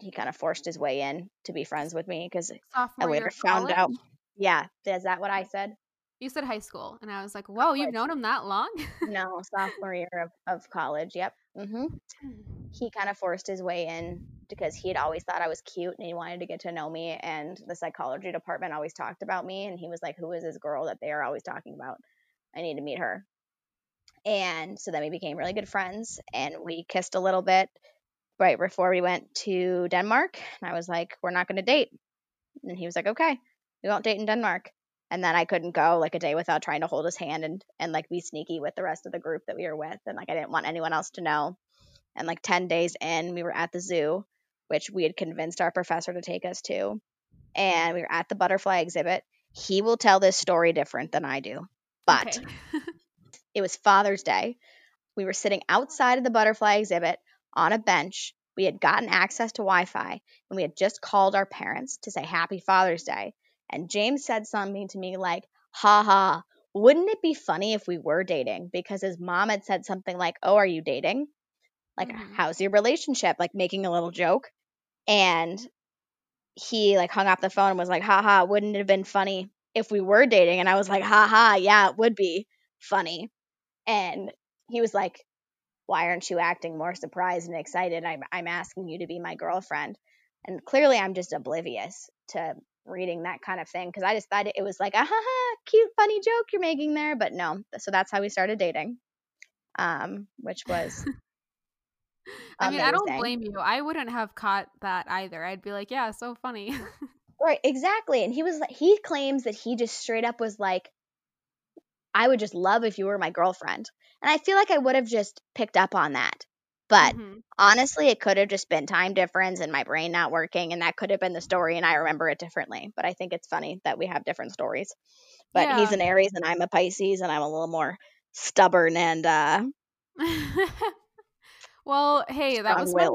he kind of forced his way in to be friends with me because I later found out. Yeah, is that what I said? You said high school, and I was like, "Whoa, you've known him that long?" no, sophomore year of, of college. Yep. Mm-hmm. He kind of forced his way in because he had always thought I was cute and he wanted to get to know me. And the psychology department always talked about me. And he was like, Who is this girl that they are always talking about? I need to meet her. And so then we became really good friends and we kissed a little bit right before we went to Denmark. And I was like, We're not going to date. And he was like, Okay, we won't date in Denmark. And then I couldn't go like a day without trying to hold his hand and, and like be sneaky with the rest of the group that we were with. And like I didn't want anyone else to know. And like 10 days in, we were at the zoo which we had convinced our professor to take us to. And we were at the butterfly exhibit. He will tell this story different than I do, but okay. it was Father's Day. We were sitting outside of the butterfly exhibit on a bench. We had gotten access to Wi Fi and we had just called our parents to say Happy Father's Day. And James said something to me like, Ha ha, wouldn't it be funny if we were dating? Because his mom had said something like, Oh, are you dating? Like, mm-hmm. how's your relationship? Like, making a little joke. And he like hung up the phone and was like, ha ha, wouldn't it have been funny if we were dating? And I was like, ha ha, yeah, it would be funny. And he was like, why aren't you acting more surprised and excited? I'm, I'm asking you to be my girlfriend. And clearly I'm just oblivious to reading that kind of thing because I just thought it was like a haha, cute, funny joke you're making there. But no, so that's how we started dating, um, which was I mean, I don't blame you. I wouldn't have caught that either. I'd be like, yeah, so funny. right, exactly. And he was like, he claims that he just straight up was like, I would just love if you were my girlfriend. And I feel like I would have just picked up on that. But mm-hmm. honestly, it could have just been time difference and my brain not working, and that could have been the story, and I remember it differently. But I think it's funny that we have different stories. But yeah. he's an Aries and I'm a Pisces, and I'm a little more stubborn and uh well, hey, that was my,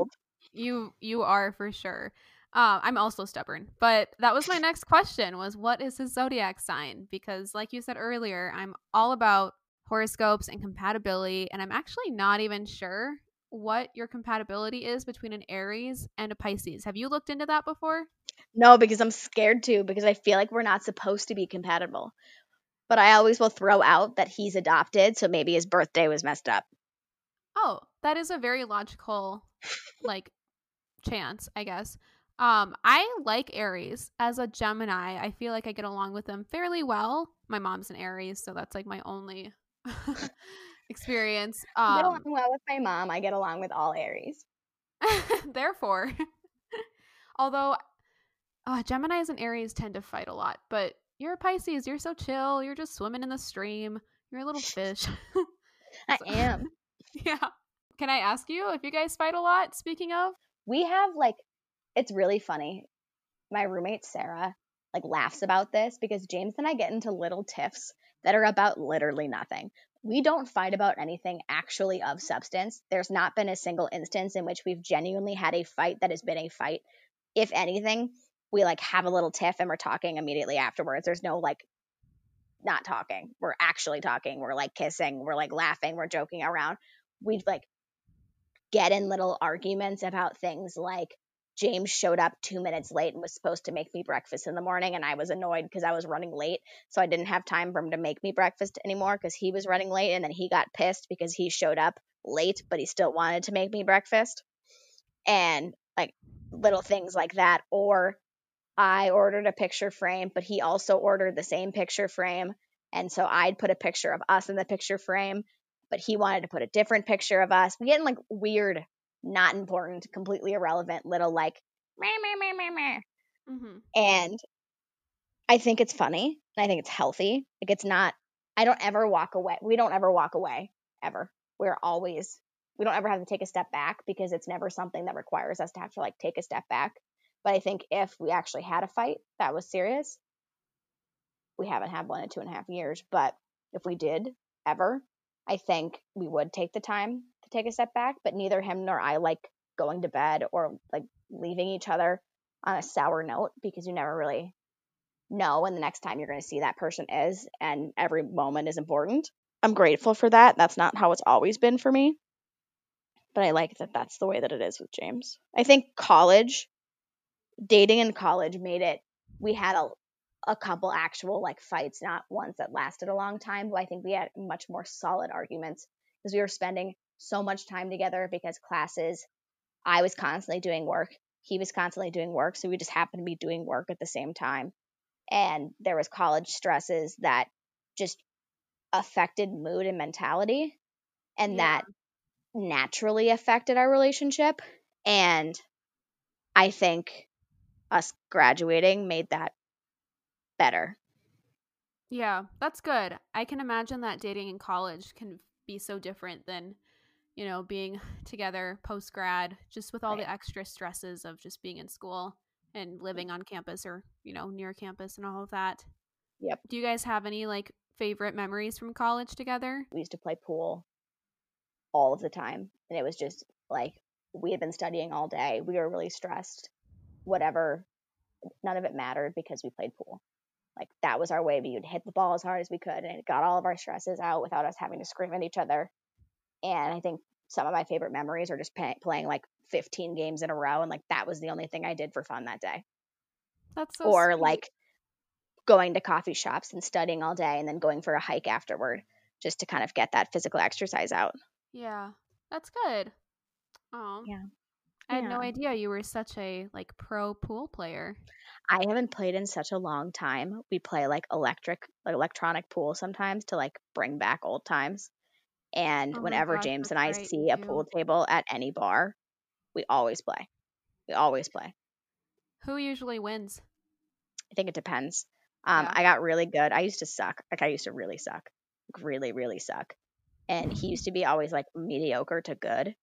you. You are for sure. Uh, I'm also stubborn, but that was my next question: was what is his zodiac sign? Because, like you said earlier, I'm all about horoscopes and compatibility, and I'm actually not even sure what your compatibility is between an Aries and a Pisces. Have you looked into that before? No, because I'm scared to, because I feel like we're not supposed to be compatible. But I always will throw out that he's adopted, so maybe his birthday was messed up. Oh, that is a very logical like chance, I guess. Um, I like Aries as a Gemini. I feel like I get along with them fairly well. My mom's an Aries, so that's like my only experience. Um, I get along well with my mom. I get along with all Aries. Therefore, although uh, Geminis and Aries tend to fight a lot, but you're a Pisces. You're so chill. You're just swimming in the stream. You're a little fish. I am. Yeah. Can I ask you if you guys fight a lot? Speaking of, we have like, it's really funny. My roommate Sarah like laughs about this because James and I get into little tiffs that are about literally nothing. We don't fight about anything actually of substance. There's not been a single instance in which we've genuinely had a fight that has been a fight. If anything, we like have a little tiff and we're talking immediately afterwards. There's no like not talking. We're actually talking. We're like kissing. We're like laughing. We're joking around. We'd like get in little arguments about things like James showed up two minutes late and was supposed to make me breakfast in the morning, and I was annoyed because I was running late. So I didn't have time for him to make me breakfast anymore because he was running late, and then he got pissed because he showed up late, but he still wanted to make me breakfast. And like little things like that. Or I ordered a picture frame, but he also ordered the same picture frame. And so I'd put a picture of us in the picture frame, but he wanted to put a different picture of us. We getting like weird, not important, completely irrelevant little like meh, meh, meh, meh, meh. Mm-hmm. And I think it's funny. And I think it's healthy. Like it's not, I don't ever walk away. We don't ever walk away, ever. We're always, we don't ever have to take a step back because it's never something that requires us to have to like take a step back. But I think if we actually had a fight that was serious, we haven't had one in two and a half years. But if we did ever, I think we would take the time take a step back. But neither him nor I like going to bed or like leaving each other on a sour note because you never really know when the next time you're going to see that person is. And every moment is important. I'm grateful for that. That's not how it's always been for me. But I like that that's the way that it is with James. I think college, dating in college made it, we had a, a couple actual like fights, not ones that lasted a long time, but I think we had much more solid arguments because we were spending so much time together because classes, I was constantly doing work, he was constantly doing work, so we just happened to be doing work at the same time. And there was college stresses that just affected mood and mentality and Yeah. that naturally affected our relationship and I think us graduating made that better. Yeah, that's good. I can imagine that dating in college can be so different than, you know, being together post grad, just with all the extra stresses of just being in school and mm. living on campus or, you know, near campus and all of that. Yep. Do you guys have any like favorite memories from college together? We used to play pool all of the time and it was just like we had been studying all day. We were really stressed. Whatever none of it mattered because we played pool. Like that was our way. We would hit the ball as hard as we could, and it got all of our stresses out without us having to scream at each other. And I think some of my favorite memories are just pay- playing like 15 games in a row, and like that was the only thing I did for fun that day. That's so or sweet. like going to coffee shops and studying all day, and then going for a hike afterward, just to kind of get that physical exercise out. Yeah. That's good. Oh. Yeah. I had no idea you were such a like pro pool player. I haven't played in such a long time. We play like electric, like electronic pool sometimes to like bring back old times. And Oh whenever gosh, James and I right, see a pool table at any bar, we always play. We always play. Who usually wins? I think it depends. Um, Yeah. I got really good. I used to suck. Like I used to really suck, like, really, really suck. And he used to be always like mediocre to good.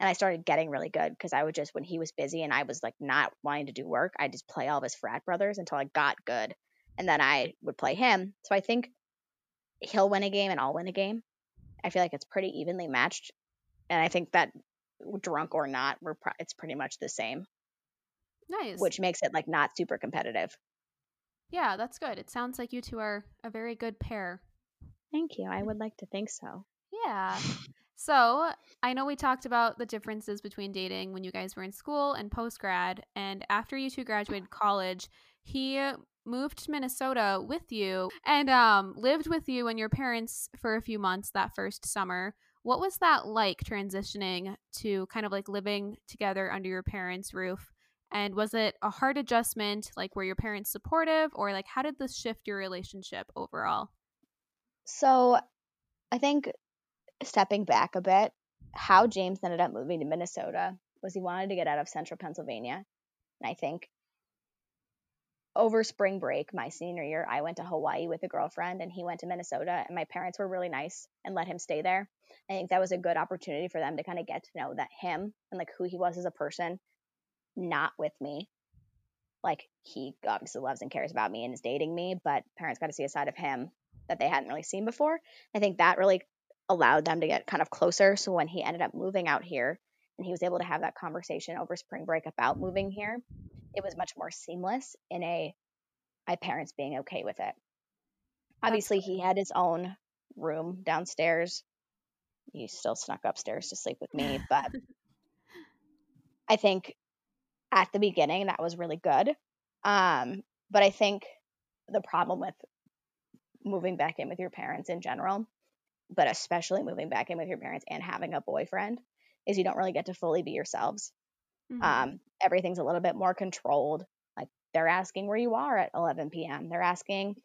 And I started getting really good because I would just when he was busy and I was like not wanting to do work, I just play all of his frat brothers until I got good, and then I would play him. So I think he'll win a game and I'll win a game. I feel like it's pretty evenly matched, and I think that drunk or not, we're pro- it's pretty much the same, Nice. which makes it like not super competitive. yeah, that's good. It sounds like you two are a very good pair. Thank you. I mm. would like to think so. Yeah. So I know we talked about the differences between dating when you guys were in school and post grad, and after you two graduated college, he moved to Minnesota with you and um, lived with you and your parents for a few months that first summer. What was that like transitioning to kind of like living together under your parents' roof? And was it a hard adjustment? Like, were your parents supportive, or like, how did this shift your relationship overall? So I think stepping back a bit, how James ended up moving to Minnesota was he wanted to get out of central Pennsylvania. And I think over spring break, my senior year, I went to Hawaii with a girlfriend and he went to Minnesota and my parents were really nice and let him stay there. I think that was a good opportunity for them to kind of get to know that him and like who he was as a person, not with me. Like he obviously loves and cares about me and is dating me, but parents got to see a side of him that they hadn't really seen before. I think that really allowed them to get kind of closer. So when he ended up moving out here and he was able to have that conversation over spring break about moving here, it was much more seamless in a my parents being okay with it. Obviously, he had his own room downstairs. He still snuck upstairs to sleep with me, but I think at the beginning that was really good. Um, but I think the problem with moving back in with your parents in general, but especially moving back in with your parents and having a boyfriend, is you don't really get to fully be yourselves. Mm-hmm. Um, everything's a little bit more controlled. Like they're asking where you are at 11 p.m. They're asking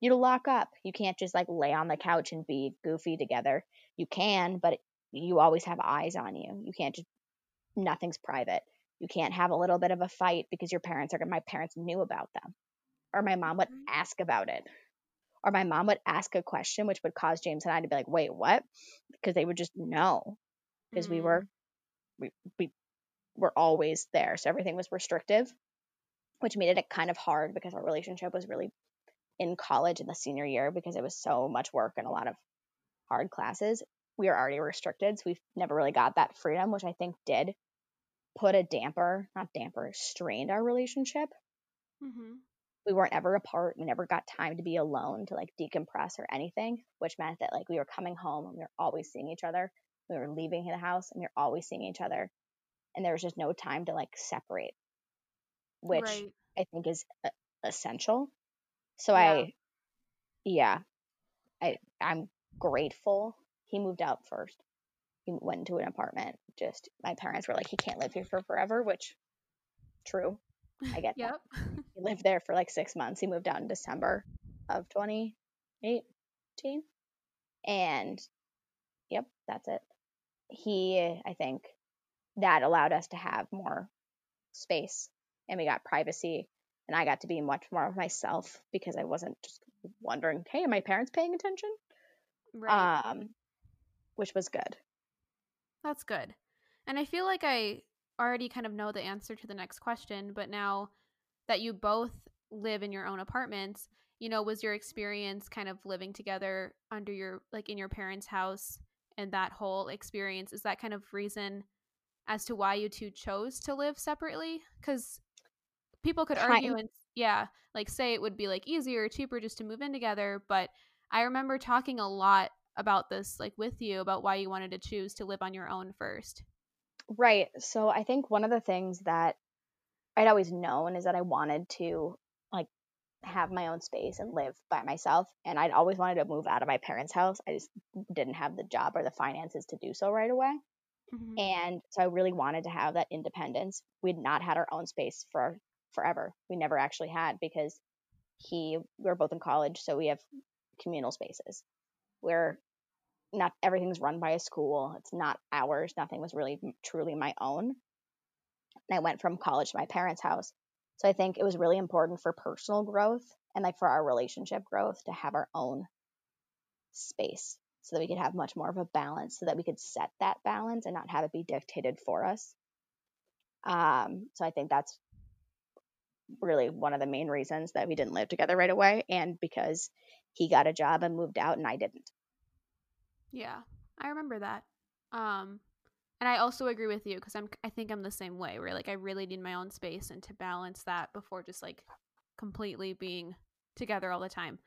you to lock up. You can't just like lay on the couch and be goofy together. You can, but you always have eyes on you. You can't just nothing's private. You can't have a little bit of a fight because your parents are my parents knew about them. Or my mom would ask about it. Or my mom would ask a question which would cause James and I to be like, "Wait, what?" Because they would just know because mm-hmm. we were we we were always there. So everything was restrictive, which made it kind of hard because our relationship was really in college in the senior year because it was so much work and a lot of hard classes. We were already restricted, so we never really got that freedom, which I think did put a damper, not damper, strained our relationship. Mm-hmm. We weren't ever apart. We never got time to be alone to like decompress or anything, which meant that like we were coming home and we were always seeing each other. We were leaving the house and we were always seeing each other. And there was just no time to like separate, which right. I think is essential. So yeah. I, yeah, I I'm grateful he moved out first. He went into an apartment. Just my parents were like, he can't live here for forever, which true. I get yep. That. He lived there for like six months. He moved out in December of 2018. And yep, that's it. He, I think that allowed us to have more space and we got privacy and I got to be much more of myself because I wasn't just wondering, hey, are my parents paying attention? Right. Um, which was good. That's good. And I feel like I already kind of know the answer to the next question, but now that you both live in your own apartments, you know, was your experience kind of living together under your like in your parents' house and that whole experience is that kind of reason as to why you two chose to live separately? Cuz people could argue and yeah, like say it would be like easier or cheaper just to move in together, but I remember talking a lot about this like with you about why you wanted to choose to live on your own first. Right. So I think one of the things that I'd always known is that I wanted to like have my own space and live by myself and I'd always wanted to move out of my parents' house. I just didn't have the job or the finances to do so right away. Mm-hmm. And so I really wanted to have that independence. We'd not had our own space for forever. We never actually had because he we were both in college, so we have communal spaces where not everything's run by a school. It's not ours. Nothing was really truly my own. And I went from college to my parents' house. So I think it was really important for personal growth and like for our relationship growth to have our own space so that we could have much more of a balance so that we could set that balance and not have it be dictated for us. Um, so I think that's really one of the main reasons that we didn't live together right away and because he got a job and moved out and I didn't. Yeah, I remember that. Um and I also agree with you because I'm I think I'm the same way where like I really need my own space and to balance that before just like completely being together all the time.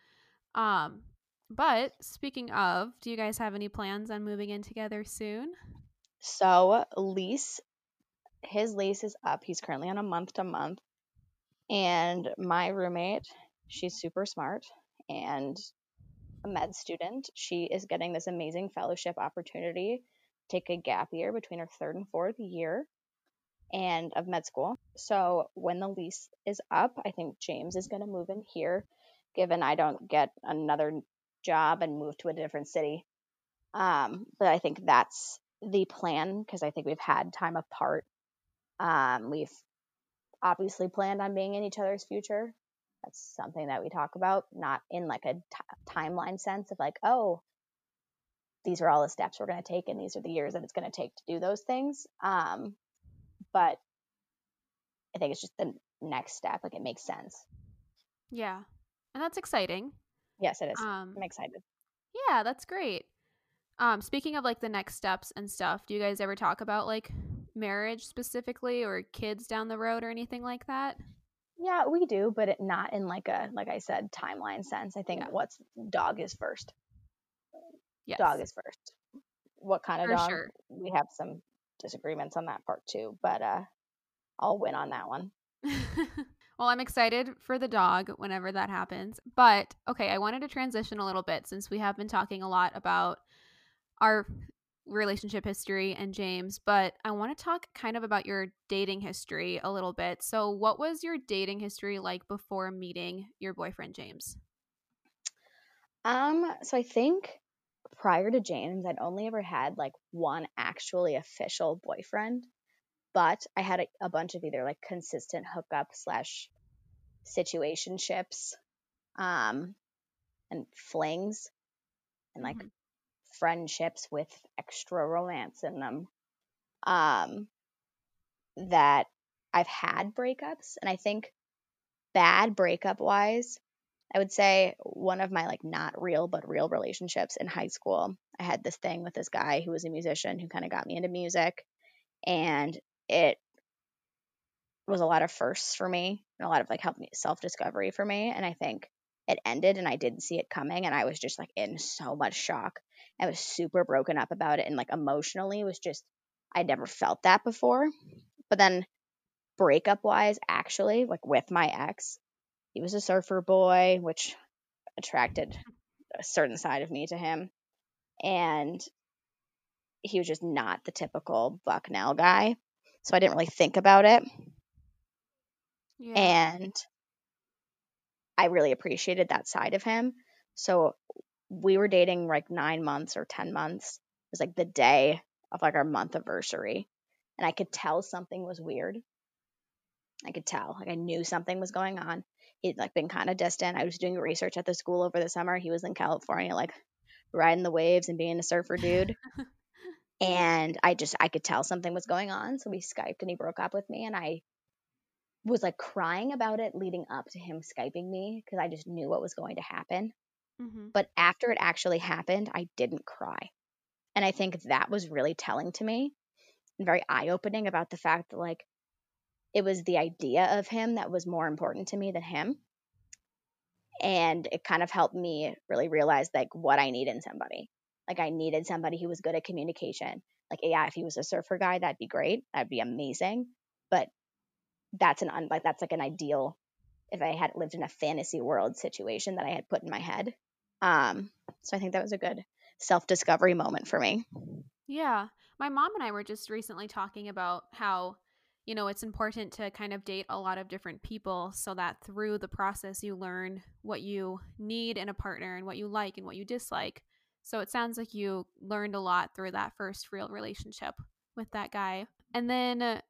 Um but speaking of, do you guys have any plans on moving in together soon? So, lease his lease is up. He's currently on a month to month. And my roommate, she's super smart and a med student. She is getting this amazing fellowship opportunity take a gap year between her third and fourth year and of med school. So when the lease is up, I think James is going to move in here given I don't get another job and move to a different city. Um, but I think that's the plan because I think we've had time apart. Um, we've obviously planned on being in each other's future. That's something that we talk about, not in like a t- timeline sense of like, oh, these are all the steps we're going to take and these are the years that it's going to take to do those things. Um, but I think it's just the next step. Like it makes sense. Yeah. And that's exciting. Yes, it is. Um, I'm excited. Yeah, that's great. Um, speaking of like the next steps and stuff, do you guys ever talk about like marriage specifically or kids down the road or anything like that? Yeah, we do, but it, not in like a like I said timeline sense. I think yeah. what's dog is first. Yes. Dog is first. What kind of For dog? Sure. We have some disagreements on that part too, but uh I'll win on that one. well, I'm excited for the dog whenever that happens. But okay, I wanted to transition a little bit since we have been talking a lot about our relationship history and James, but I want to talk kind of about your dating history a little bit. So, what was your dating history like before meeting your boyfriend James? Um, so I think prior to James, I'd only ever had like one actually official boyfriend, but I had a, a bunch of either like consistent hookup slash situationships, um, and flings, and like mm-hmm. friendships with extra romance in them. Um, that I've had breakups, and I think bad breakup wise, I would say one of my like not real but real relationships in high school. I had this thing with this guy who was a musician who kind of got me into music and it was a lot of firsts for me and a lot of like help me self discovery for me and I think it ended and I didn't see it coming and I was just like in so much shock. I was super broken up about it and like emotionally was just I'd never felt that before. But then breakup wise actually like with my ex he was a surfer boy, which attracted a certain side of me to him. And he was just not the typical Bucknell guy. So I didn't really think about it. Yeah. And I really appreciated that side of him. So we were dating like nine months or 10 months. It was like the day of like our month anniversary. And I could tell something was weird. I could tell. Like I knew something was going on he'd like been kind of distant. I was doing research at the school over the summer. He was in California, like riding the waves and being a surfer dude. and I just I could tell something was going on. So we Skyped and he broke up with me and I was like crying about it leading up to him Skyping me because I just knew what was going to happen. Mm-hmm. But after it actually happened, I didn't cry. And I think that was really telling to me and very eye opening about the fact that like it was the idea of him that was more important to me than him and it kind of helped me really realize like what i need in somebody like i needed somebody who was good at communication. Like yeah if he was a surfer guy that'd be great. That'd be amazing. But that's an un- like that's like an ideal if i had lived in a fantasy world situation that i had put in my head. Um so i think that was a good self-discovery moment for me. Yeah. My mom and i were just recently talking about how you know, it's important to kind of date a lot of different people so that through the process you learn what you need in a partner and what you like and what you dislike. So it sounds like you learned a lot through that first real relationship with that guy. And then uh,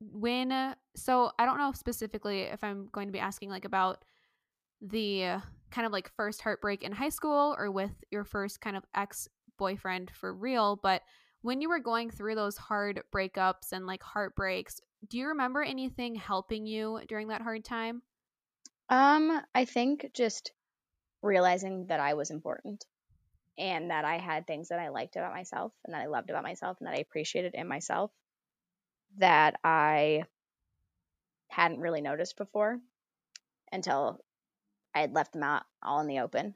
when uh, so I don't know specifically if I'm going to be asking like about the uh, kind of like first heartbreak in high school or with your first kind of ex boyfriend for real, but when you were going through those hard breakups and like heartbreaks, do you remember anything helping you during that hard time? Um, I think just realizing that I was important and that I had things that I liked about myself and that I loved about myself and that I appreciated in myself that I hadn't really noticed before until I had left them out all in the open.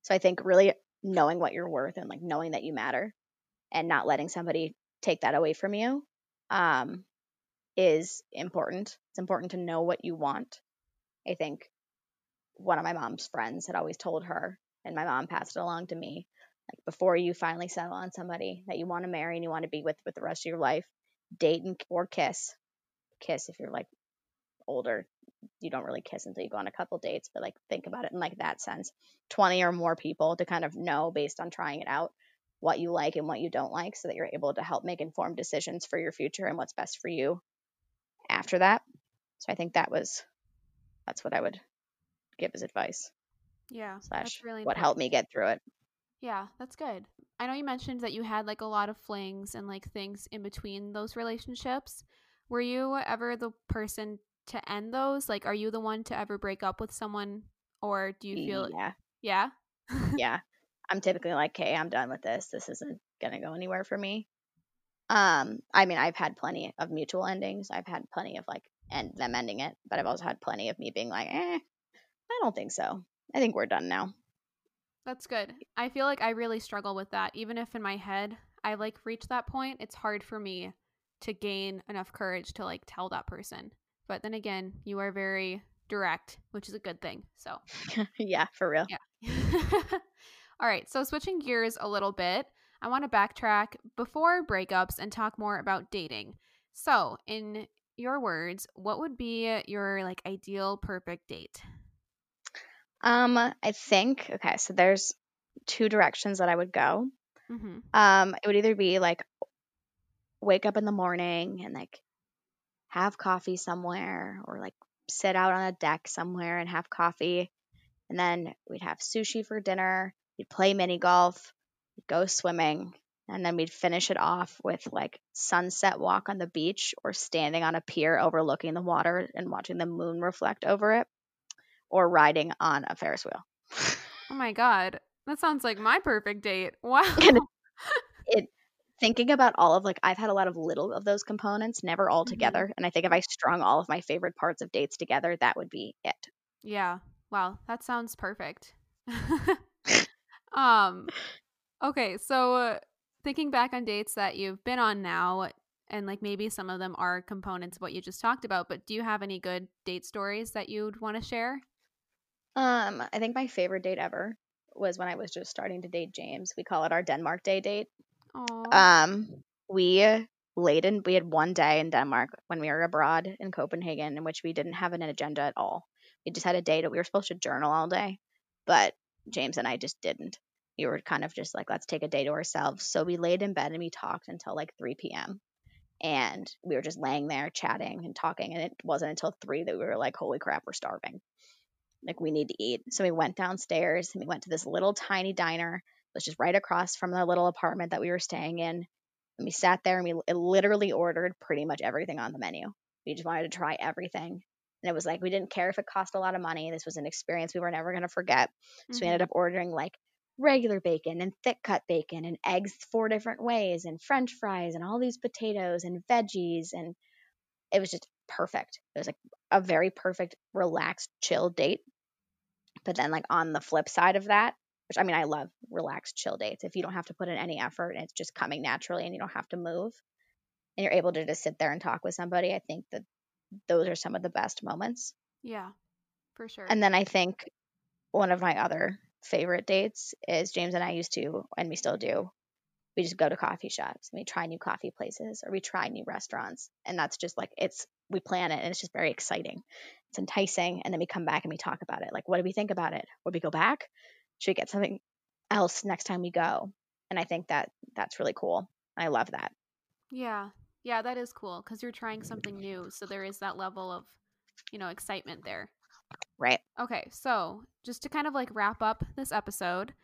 So I think really knowing what you're worth and like knowing that you matter and not letting somebody take that away from you um, is important. It's important to know what you want. I think one of my mom's friends had always told her, and my mom passed it along to me, like before you finally settle on somebody that you want to marry and you want to be with with the rest of your life, date and or kiss. Kiss if you're like older, you don't really kiss until you go on a couple dates, but like think about it in like that sense. 20 or more people to kind of know based on trying it out what you like and what you don't like so that you're able to help make informed decisions for your future and what's best for you after that. So I think that was that's what I would give as advice. Yeah. Slash really what helped me get through it. Yeah, that's good. I know you mentioned that you had like a lot of flings and like things in between those relationships. Were you ever the person to end those? Like are you the one to ever break up with someone or do you feel Yeah. Yeah. yeah. I'm typically like, "Okay, I'm done with this. This isn't gonna go anywhere for me." Um, I mean, I've had plenty of mutual endings. I've had plenty of like and them ending it, but I've also had plenty of me being like, "Eh, I don't think so. I think we're done now." That's good. I feel like I really struggle with that. Even if in my head I like reach that point, it's hard for me to gain enough courage to like tell that person. But then again, you are very direct, which is a good thing. So, yeah, for real. Yeah. All right, so switching gears a little bit, I want to backtrack before breakups and talk more about dating. So, in your words, what would be your like ideal perfect date? Um, I think okay, so there's two directions that I would go. Mm-hmm. Um, it would either be like wake up in the morning and like have coffee somewhere or like sit out on a deck somewhere and have coffee. And then we'd have sushi for dinner. We'd play mini golf, we'd go swimming, and then we'd finish it off with like sunset walk on the beach or standing on a pier overlooking the water and watching the moon reflect over it or riding on a Ferris wheel. Oh my god. That sounds like my perfect date. Wow. it thinking about all of like I've had a lot of little of those components, never all Mhm. together. And I think if I strung all of my favorite parts of dates together, that would be it. Yeah. Wow, that sounds perfect. um okay, so uh, thinking back on dates that you've been on now and like maybe some of them are components of what you just talked about, but do you have any good date stories that you'd want to share? Um, I think my favorite date ever was when I was just starting to date James. We call it our Denmark Day date. Oh. Um, we laid in we had one day in Denmark when we were abroad in Copenhagen in which we didn't have an agenda at all. We just had a day that we were supposed to journal all day, but James and I just didn't. We were kind of just like, let's take a day to ourselves. So we laid in bed and we talked until like 3 p.m. And we were just laying there chatting and talking. And it wasn't until three that we were like, holy crap, we're starving. Like, we need to eat. So we went downstairs and we went to this little tiny diner was just right across from the little apartment that we were staying in. And we sat there and we literally ordered pretty much everything on the menu. We just wanted to try everything. And it was like we didn't care if it cost a lot of money. This was an experience we were never going to forget. So we ended mm-hmm. up ordering like regular bacon and thick cut bacon and eggs four different ways and french fries and all these potatoes and veggies and it was just perfect. It was like a very perfect relaxed chill date. But then like on the flip side of that, which I mean I love relaxed chill dates. If you don't have to put in any effort and it's just coming naturally and you don't have to move and you're able to just sit there and talk with somebody, I think that those are some of the best moments. yeah. For sure. And then I think one of my other favorite dates is James and I used to, and we still do. We just go to coffee shops and we try new coffee places or we try new restaurants. And that's just like, it's, we plan it and it's just very exciting. It's enticing. And then we come back and we talk about it. Like, what do we think about it? Would we go back? Should we get something else next time we go? And I think that that's really cool. I love that. Yeah. Yeah, that is cool because you're trying something new. So there is that level of, you know, excitement there. Right. Okay, so just to kind of like wrap up this episode,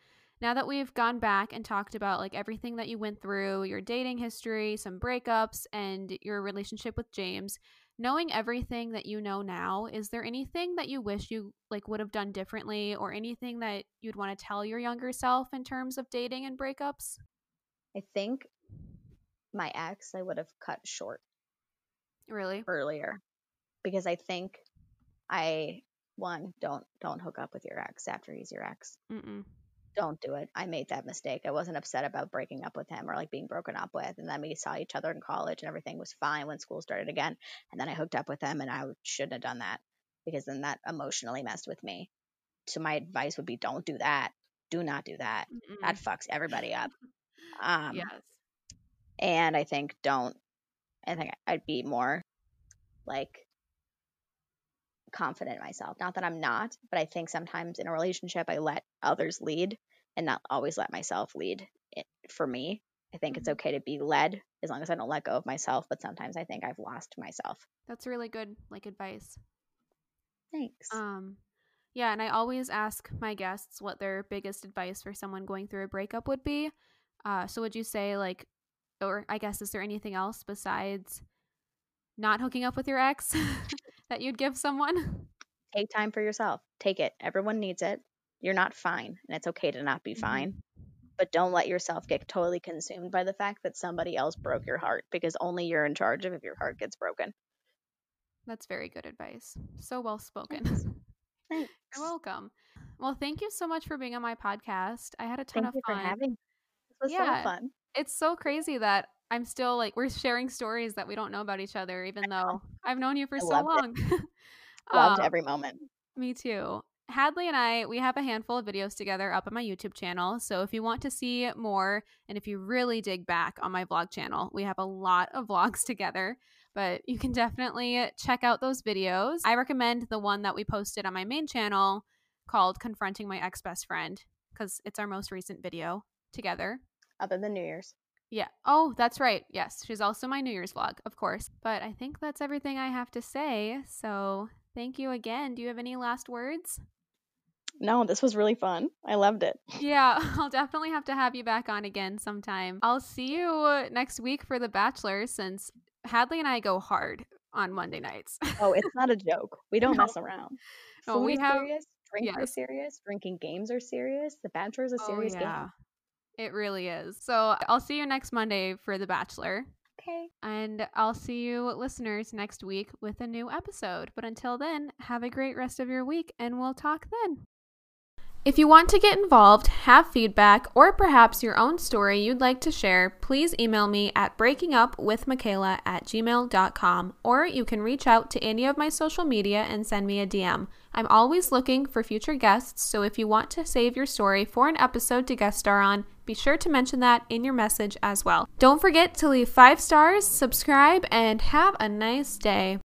now that we've gone back and talked about like everything that you went through, your dating history, some breakups, and your relationship with James, knowing everything that you know now, is there anything that you wish you like would have done differently or anything that you'd want to tell your younger self in terms of dating and breakups? I think my ex, I would have cut short Really? earlier because I think I one don't don't hook up with your ex after he's your ex. Mm-mm. Don't do it. I made that mistake. I wasn't upset about breaking up with him or like being broken up with, and then we saw each other in college and everything was fine when school started again. And then I hooked up with him, and I shouldn't have done that because then that emotionally messed with me. So my advice would be don't do that. Do not do that. Mm-mm. That fucks everybody up. Um, yes. and I think don't. I think I'd be more like confident in myself. Not that I'm not, but I think sometimes in a relationship I let others lead and not always let myself lead. It, for me, I think it's Mhm. okay to be led as long as I don't let go of myself. But sometimes I think I've lost myself. That's really good like advice. Thanks. Um, yeah, and I always ask my guests what their biggest advice for someone going through a breakup would be. Uh, so would you say like, or I guess is there anything else besides not hooking up with your ex that you'd give someone? Take time for yourself. Take it. Everyone needs it. You're not fine, and it's okay to not be Mhm. fine. But don't let yourself get totally consumed by the fact that somebody else broke your heart because only you're in charge of if your heart gets broken. That's very good advice. So well spoken. Thanks. You're welcome. Well, thank you so much for being on my podcast. I had a ton Thank of you for fun. having me. This was Yeah. so fun. it's so crazy that I'm still like we're sharing stories that we don't know about each other, even though I've known you for I so long. Loved Um, every moment. Me too. Hadley and I, we have a handful of videos together up on my YouTube channel. So if you want to see more and if you really dig back on my vlog channel, we have a lot of vlogs together. But you can definitely check out those videos. I recommend the one that we posted on my main channel called Confronting My Ex Best Friend because it's our most recent video together. Other than New Year's. Yeah. Oh, that's right. Yes. She's also my New Year's vlog, of course. But I think that's everything I have to say. So thank you again. Do you have any last words? No, this was really fun. I loved it. Yeah, I'll definitely have to have you back on again sometime. I'll see you next week for The Bachelor since Hadley and I go hard on Monday nights. oh, it's not a joke. We don't no. mess around. No, Food we have serious, drinks yes. are serious, drinking games are serious. The Bachelor is a oh, serious oh, yeah. game. It really is. So I'll see you next Monday for The Bachelor. Okay. And I'll see you listeners next week with a new episode. But until then, have a great rest of your week and we'll talk then. If you want to get involved, have feedback, or perhaps your own story you'd like to share, please email me at breakingupwithmakayla at gmail.com, or you can reach out to any of my social media and send me a DM. I'm always looking for future guests, so if you want to save your story for an episode to guest star on, be sure to mention that in your message as well. Don't forget to leave five stars, subscribe, and have a nice day.